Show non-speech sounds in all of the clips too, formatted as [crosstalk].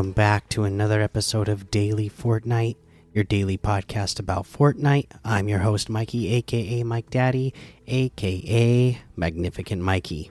Welcome back to another episode of Daily Fortnite, your daily podcast about Fortnite. I'm your host, Mikey, aka Mike Daddy, aka Magnificent Mikey.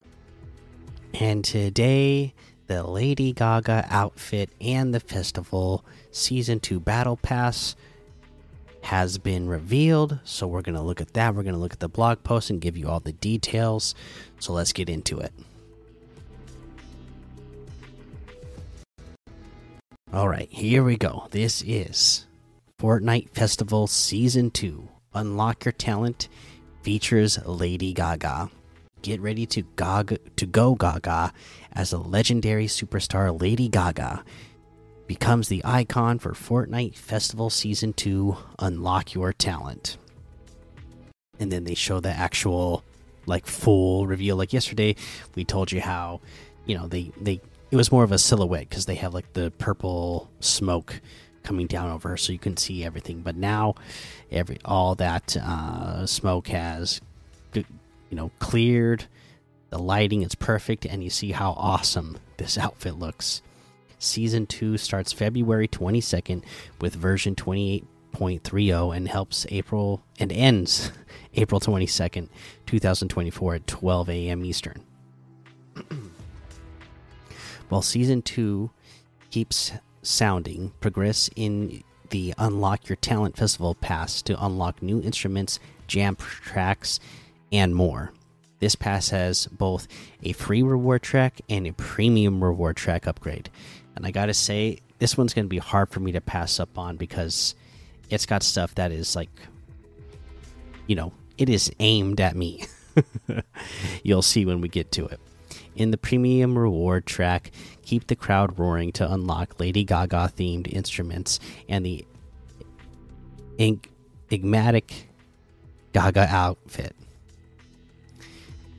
And today, the Lady Gaga outfit and the festival season 2 battle pass has been revealed. So we're going to look at that. We're going to look at the blog post and give you all the details. So let's get into it. All right, here we go. This is Fortnite Festival Season 2. Unlock your talent features Lady Gaga. Get ready to gaga to go gaga as a legendary superstar Lady Gaga becomes the icon for Fortnite Festival Season 2. Unlock your talent. And then they show the actual like full reveal like yesterday we told you how you know they they it was more of a silhouette because they have like the purple smoke coming down over her so you can see everything but now every all that uh, smoke has you know cleared the lighting is perfect and you see how awesome this outfit looks. Season 2 starts february 22nd with version 28.30 and helps april and ends [laughs] april 22nd 2024 at 12 a.m eastern. [clears throat] While season 2 keeps sounding progress in the unlock your talent festival pass to unlock new instruments jam tracks and more. This pass has both a free reward track and a premium reward track upgrade. And i gotta say this one's gonna be hard for me to pass up on because it's got stuff that is like you know it is aimed at me. [laughs] You'll see when we get to it. In the premium reward track, keep the crowd roaring to unlock Lady Gaga themed instruments and the enigmatic Gaga outfit.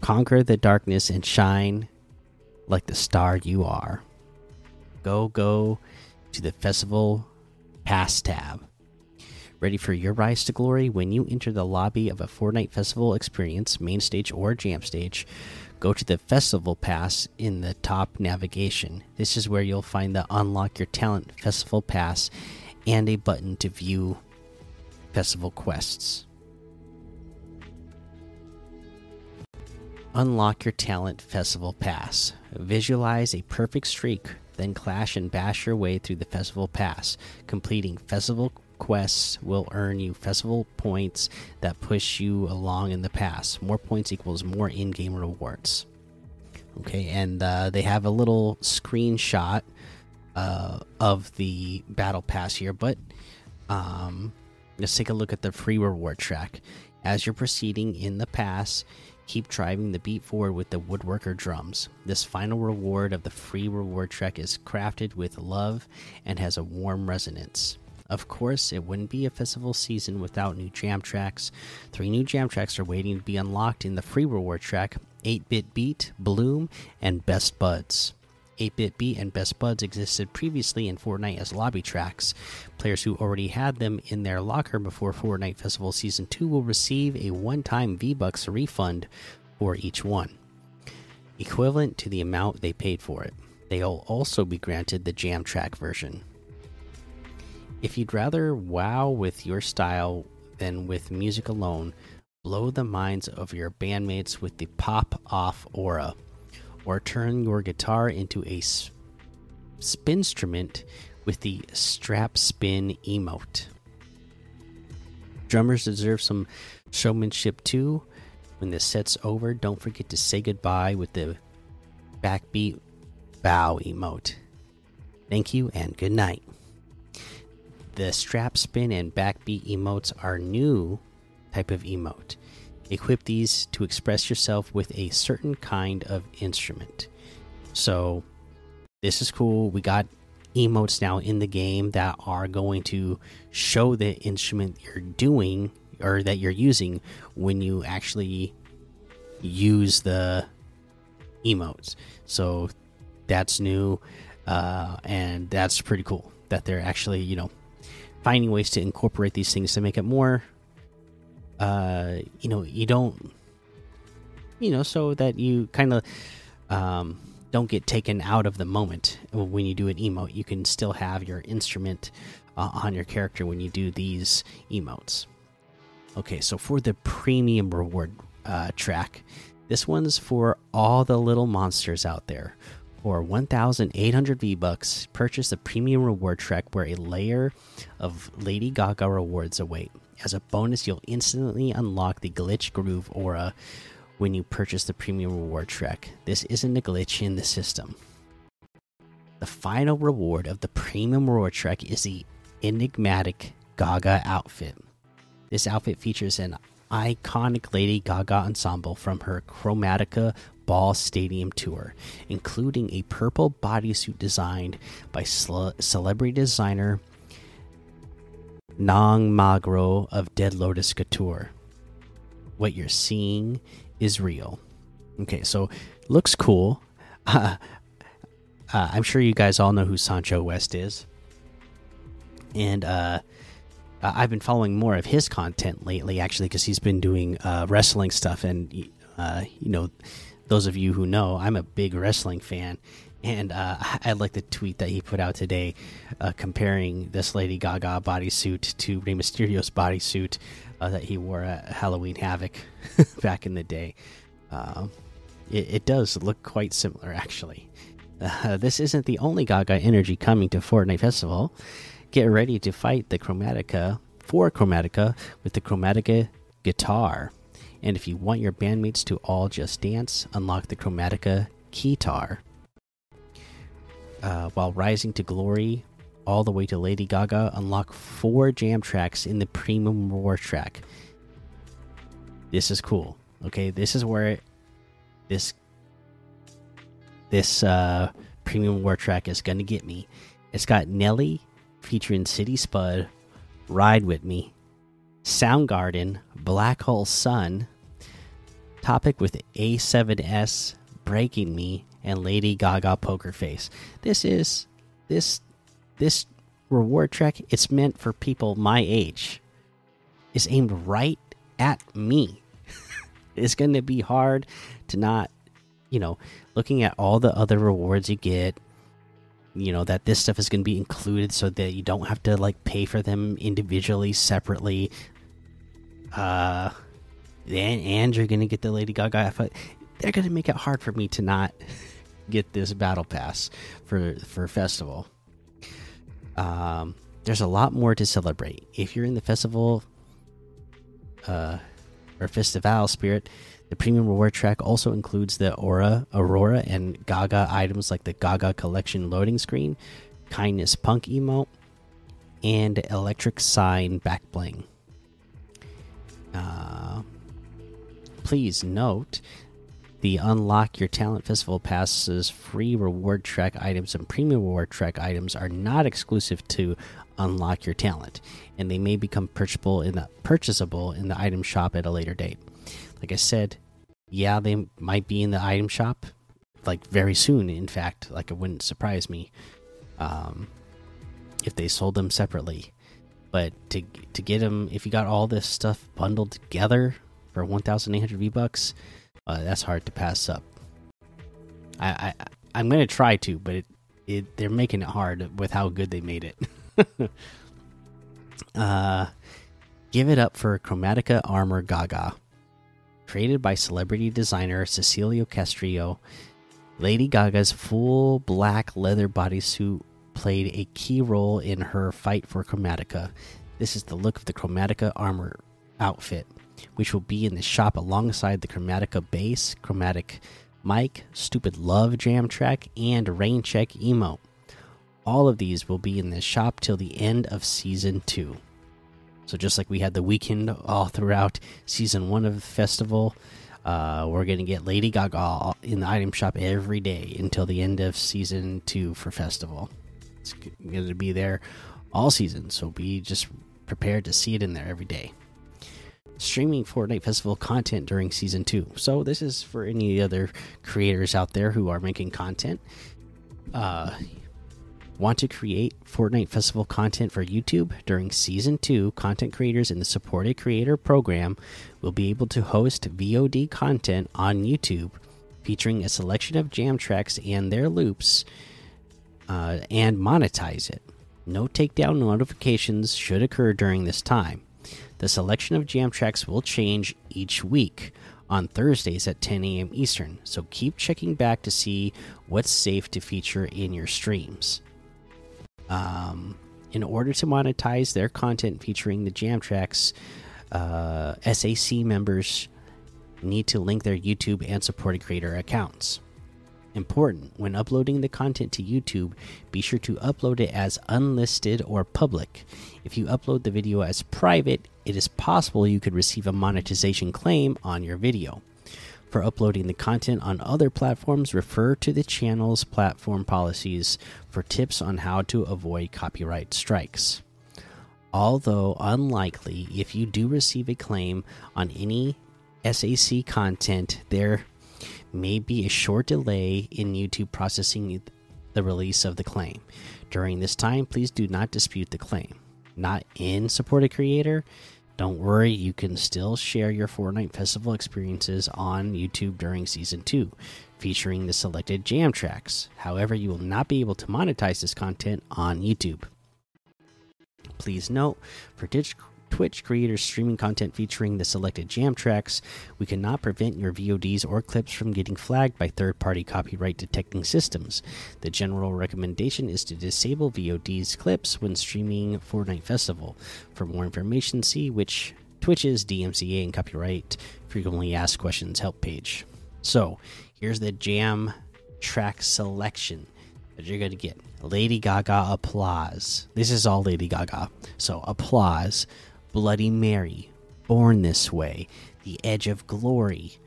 Conquer the darkness and shine like the star you are. Go, go to the festival pass tab. Ready for your rise to glory when you enter the lobby of a Fortnite Festival experience, main stage or jam stage go to the festival pass in the top navigation. This is where you'll find the unlock your talent festival pass and a button to view festival quests. Unlock your talent festival pass. Visualize a perfect streak, then clash and bash your way through the festival pass. Completing festival quests will earn you festival points that push you along in the pass. More points equals more in game rewards. Okay, and uh, they have a little screenshot uh, of the battle pass here, but um, let's take a look at the free reward track. As you're proceeding in the pass, keep driving the beat forward with the woodworker drums. This final reward of the free reward track is crafted with love and has a warm resonance. Of course, it wouldn't be a festival season without new jam tracks. Three new jam tracks are waiting to be unlocked in the free reward track 8 Bit Beat, Bloom, and Best Buds. 8 Bit Beat and Best Buds existed previously in Fortnite as lobby tracks. Players who already had them in their locker before Fortnite Festival Season 2 will receive a one time V Bucks refund for each one, equivalent to the amount they paid for it. They'll also be granted the Jam Track version. If you'd rather wow with your style than with music alone, blow the minds of your bandmates with the pop off aura, or turn your guitar into a Spinstrument with the Strap Spin emote. Drummers deserve some showmanship too. When the set's over, don't forget to say goodbye with the backbeat bow emote. Thank you and good night. The strap spin and backbeat emotes are new type of emote. Equip these to express yourself with a certain kind of instrument. So, this is cool. We got emotes now in the game that are going to show the instrument you're doing or that you're using when you actually use the emotes. So that's new, uh, and that's pretty cool that they're actually you know finding ways to incorporate these things to make it more. Uh, you know, you don't, you know, so that you kind of um, don't get taken out of the moment when you do an emote. You can still have your instrument uh, on your character when you do these emotes. Okay, so for the premium reward uh, track, this one's for all the little monsters out there. For 1,800 V bucks, purchase the premium reward track where a layer of Lady Gaga rewards await. As a bonus, you'll instantly unlock the Glitch Groove aura when you purchase the premium reward track. This isn't a glitch in the system. The final reward of the premium reward track is the enigmatic Gaga outfit. This outfit features an iconic Lady Gaga ensemble from her Chromatica Ball Stadium tour, including a purple bodysuit designed by celebrity designer Nong Magro of Dead Lotus Couture. What you're seeing is real. Okay, so looks cool. [laughs] Uh, uh, I'm sure you guys all know who Sancho West is, and uh, I've been following more of his content lately, actually, because he's been doing uh, wrestling stuff. And uh, you know, those of you who know, I'm a big wrestling fan, and uh, I like the tweet that he put out today, uh, comparing this Lady Gaga bodysuit to Rey Mysterio's bodysuit uh, that he wore at Halloween Havoc [laughs] back in the day. Um, it, it, does look quite similar, actually. this isn't the only Gaga energy coming to Fortnite Festival. Get ready to fight the Chromatica for Chromatica with the Chromatica guitar. And if you want your bandmates to all just dance, unlock the Chromatica keytar. Uh, while rising to glory all the way to Lady Gaga, unlock four jam tracks in the Premium War track. This is cool. Okay, this is where it, this this uh, Premium War track is gonna get me. It's got Nelly featuring City Spud, Ride With Me, Soundgarden, Black Hole Sun, Topic with A7S, Breaking Me, and Lady Gaga Poker Face. This is this this reward track. It's meant for people my age. It's aimed right at me. [laughs] it's going to be hard to not, you know, looking at all the other rewards you get you know that this stuff is going to be included so that you don't have to like pay for them individually separately uh and, and you're to get the lady gaga they're going to make it hard for me to not [laughs] get this battle pass for for festival um there's a lot more to celebrate if you're in the festival uh or festival spirit the premium reward track also includes the Aura, Aurora, and Gaga items like the Gaga Collection loading screen, Kindness Punk emote, and Electric Sign back bling. Uh, please note the Unlock Your Talent Festival Passes free reward track items and premium reward track items are not exclusive to Unlock Your Talent, and they may become purchasable in the purchasable in the item shop at a later date. Like I said, yeah, they might be in the item shop like very soon. In fact, like it wouldn't surprise me um, if they sold them separately. But to to get them, if you got all this stuff bundled together for one thousand eight hundred V bucks, uh, that's hard to pass up. I, I I'm gonna try to, but it, it they're making it hard with how good they made it. [laughs] uh, give it up for Chromatica Armor Gaga created by celebrity designer Cecilio Castrillo. Lady Gaga's full black leather bodysuit played a key role in her fight for Chromatica. This is the look of the Chromatica armor outfit, which will be in the shop alongside the Chromatica Bass, Chromatic mic, Stupid Love jam track, and Rain Check emote. All of these will be in the shop till the end of season two. So just like we had the Weeknd all throughout season one of the festival, uh, we're gonna get Lady Gaga in the item shop every day until the end of season two for festival. It's gonna be there all season, so be just prepared to see it in there every day. Streaming Fortnite Festival content during season two. So this is for any other creators out there who are making content. Uh, Want to create Fortnite Festival content for YouTube? During Season 2, content creators in the Supported Creator Program will be able to host VOD content on YouTube featuring a selection of jam tracks and their loops uh, and monetize it. No takedown notifications should occur during this time. The selection of jam tracks will change each week on Thursdays at 10 a.m. Eastern, so keep checking back to see what's safe to feature in your streams. Um, in order to monetize their content featuring the jam tracks, uh, SAC members need to link their YouTube and supported creator accounts. Important when uploading the content to YouTube, be sure to upload it as unlisted or public. If you upload the video as private, it is possible you could receive a monetization claim on your video. For uploading the content on other platforms, refer to the channel's platform policies for tips on how to avoid copyright strikes. Although unlikely, if you do receive a claim on any SAC content, there may be a short delay in YouTube processing the release of the claim. During this time, please do not dispute the claim. Not in support supported creator, don't worry, you can still share your Fortnite Festival experiences on YouTube during Season 2, featuring the selected jam tracks. However, you will not be able to monetize this content on YouTube. Please note, for Twitch creators streaming content featuring the selected jam tracks, we cannot prevent your VODs or clips from getting flagged by third party copyright detecting systems. The general recommendation is to disable VODs clips when streaming Fortnite Festival. For more information, see which Twitch's DMCA and copyright frequently asked questions help page. So, here's the jam track selection that you're going to get. Lady Gaga applause. This is all Lady Gaga. So, applause Bloody Mary, Born This Way, The Edge of Glory,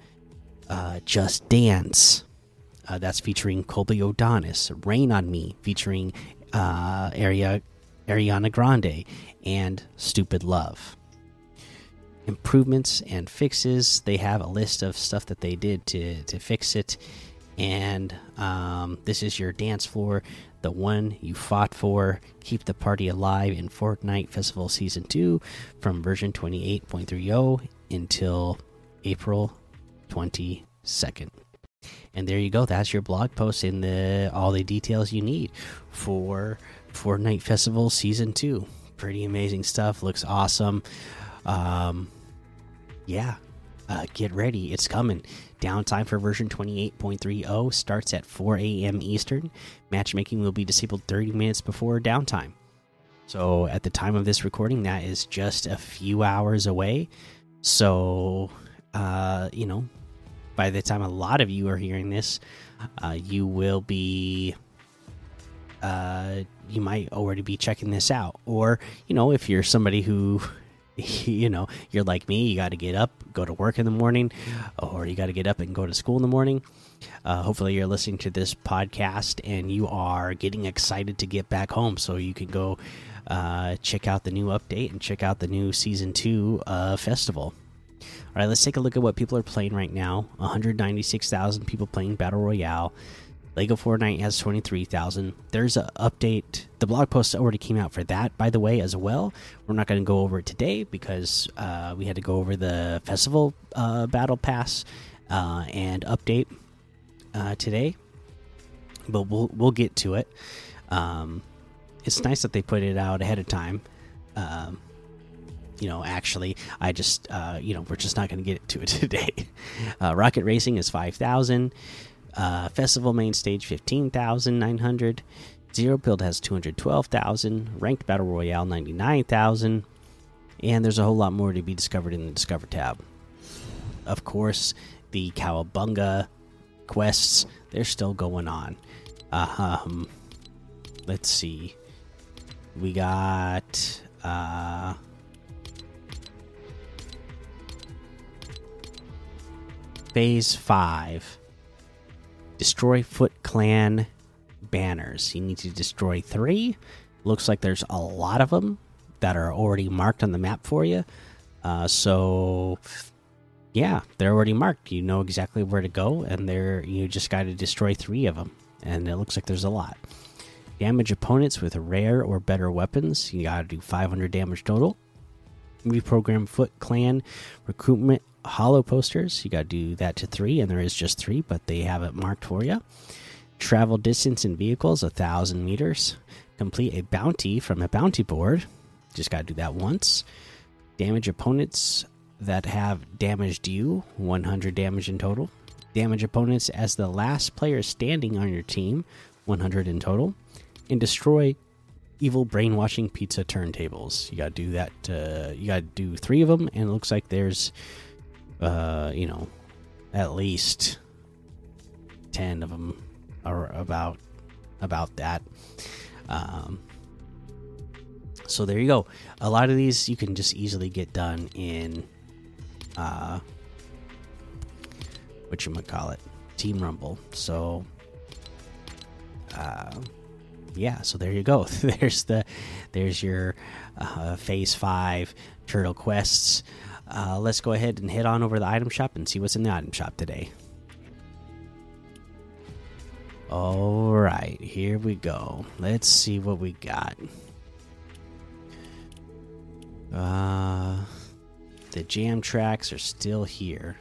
uh, Just Dance. Uh, that's featuring Colby O'Donis. Rain on Me, featuring uh, Aria, Ariana Grande, and Stupid Love. Improvements and fixes. They have a list of stuff that they did to, to fix it. And um, this is your dance floor the one you fought for. Keep the party alive in Fortnite Festival Season 2 from version 28.30 until April 22nd. And there you go. That's your blog post in the all the details you need for Fortnite Festival Season 2. Pretty amazing stuff. Looks awesome. Um, yeah, uh, get ready. It's coming. Downtime for version 28.30 starts at 4 a.m. Eastern. Matchmaking will be disabled 30 minutes before downtime. So, at the time of this recording, that is just a few hours away. So, uh, you know, by the time a lot of you are hearing this, uh, you will be. Uh, you might already be checking this out. Or, you know, if you're somebody who [laughs] you know you're like me you got to get up go to work in the morning or you got to get up and go to school in the morning. Uh, hopefully you're listening to this podcast and you are getting excited to get back home so you can go uh, check out the new update and check out the new season two uh, festival. All right let's take a look at what people are playing right now. 196000 people playing battle royale Lego Fortnite has 23,000. There's an update. The blog post already came out for that, by the way, as well. We're not going to go over it today because uh, we had to go over the festival uh, battle pass uh, and update uh, today. But we'll we'll get to it. Um, it's nice that they put it out ahead of time. Um, you know, actually, I just, uh, you know, we're just not going to get to it [laughs] today. Uh, Rocket Racing is 5,000 Uh, Festival main stage 15,900. Zero build has 212,000. Ranked Battle Royale 99,000. And there's a whole lot more to be discovered in the Discover tab. Of course, the Cowabunga quests, they're still going on. Uh, um, let's see. We got. Uh, phase 5 Destroy Foot Clan banners. You need to destroy three. Looks like there's a lot of them that are already marked on the map for you. Uh, so, yeah, they're already marked. You know exactly where to go, and they're you just got to destroy three of them. And it looks like there's a lot. Damage opponents with rare or better weapons. You got to do 500 damage total. Reprogram Foot Clan recruitment hollow posters. You got to do that to three, and there is just three, but they have it marked for you. Travel distance in vehicles, a thousand meters. Complete a bounty from a bounty board. Just got to do that once. Damage opponents that have damaged you, 100 damage in total. Damage opponents as the last player standing on your team, 100 in total. And destroy evil brainwashing pizza turntables. You got to do that. Uh, you got to do three of them, and it looks like there's uh, you know, at least ten of them are about about that. Um, so there you go. A lot of these you can just easily get done in, uh, what you might call it, Team Rumble. So, uh, yeah. So there you go. [laughs] there's the, there's your uh, Phase Five Turtle Quests uh, let's go ahead and head on over to the item shop and see what's in the item shop today. All right, here we go. Let's see what we got. Uh, the jam tracks are still here.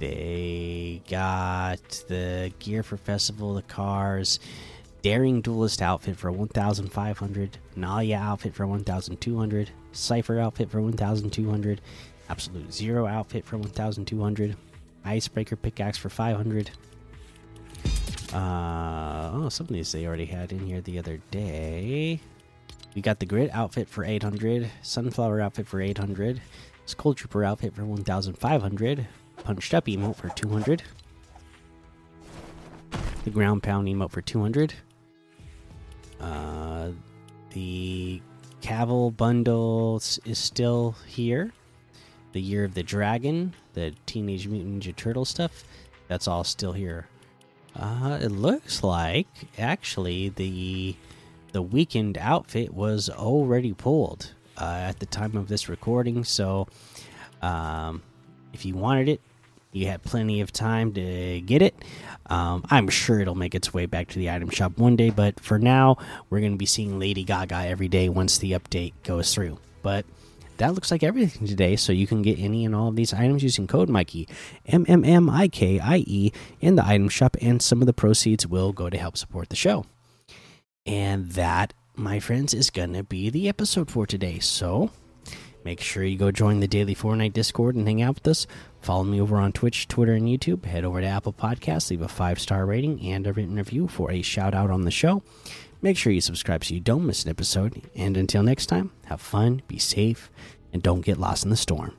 They got the gear for festival, the cars, daring duelist outfit for 1,500, Nalia outfit for 1,200, Cipher outfit for 1,200. Absolute Zero outfit for 1,200. Icebreaker pickaxe for 500. Uh, oh, some of these they already had in here the other day. We got the Grid outfit for 800. Sunflower outfit for 800. Skull Trooper outfit for 1,500. Punched Up emote for 200. The Ground Pound emote for 200. Cavill bundle is still here. The Year of the Dragon, the Teenage Mutant Ninja Turtle stuff, that's all still here. Uh, it looks like actually the the Weeknd outfit was already pulled uh, at the time of this recording. So, um, if you wanted it, you had plenty of time to get it. Um, I'm sure it'll make its way back to the item shop one day, but for now, we're going to be seeing Lady Gaga every day once the update goes through. But that looks like everything today. So you can get any and all of these items using code Mikey, M M M I K I E, in the item shop, and some of the proceeds will go to help support the show. And that, my friends, is going to be the episode for today. So make sure you go join the Daily Fortnite Discord and hang out with us. Follow me over on Twitch, Twitter, and YouTube. Head over to Apple Podcasts, leave a five star rating and a written review for a shout out on the show. Make sure you subscribe so you don't miss an episode. And until next time, have fun, be safe, and don't get lost in the storm.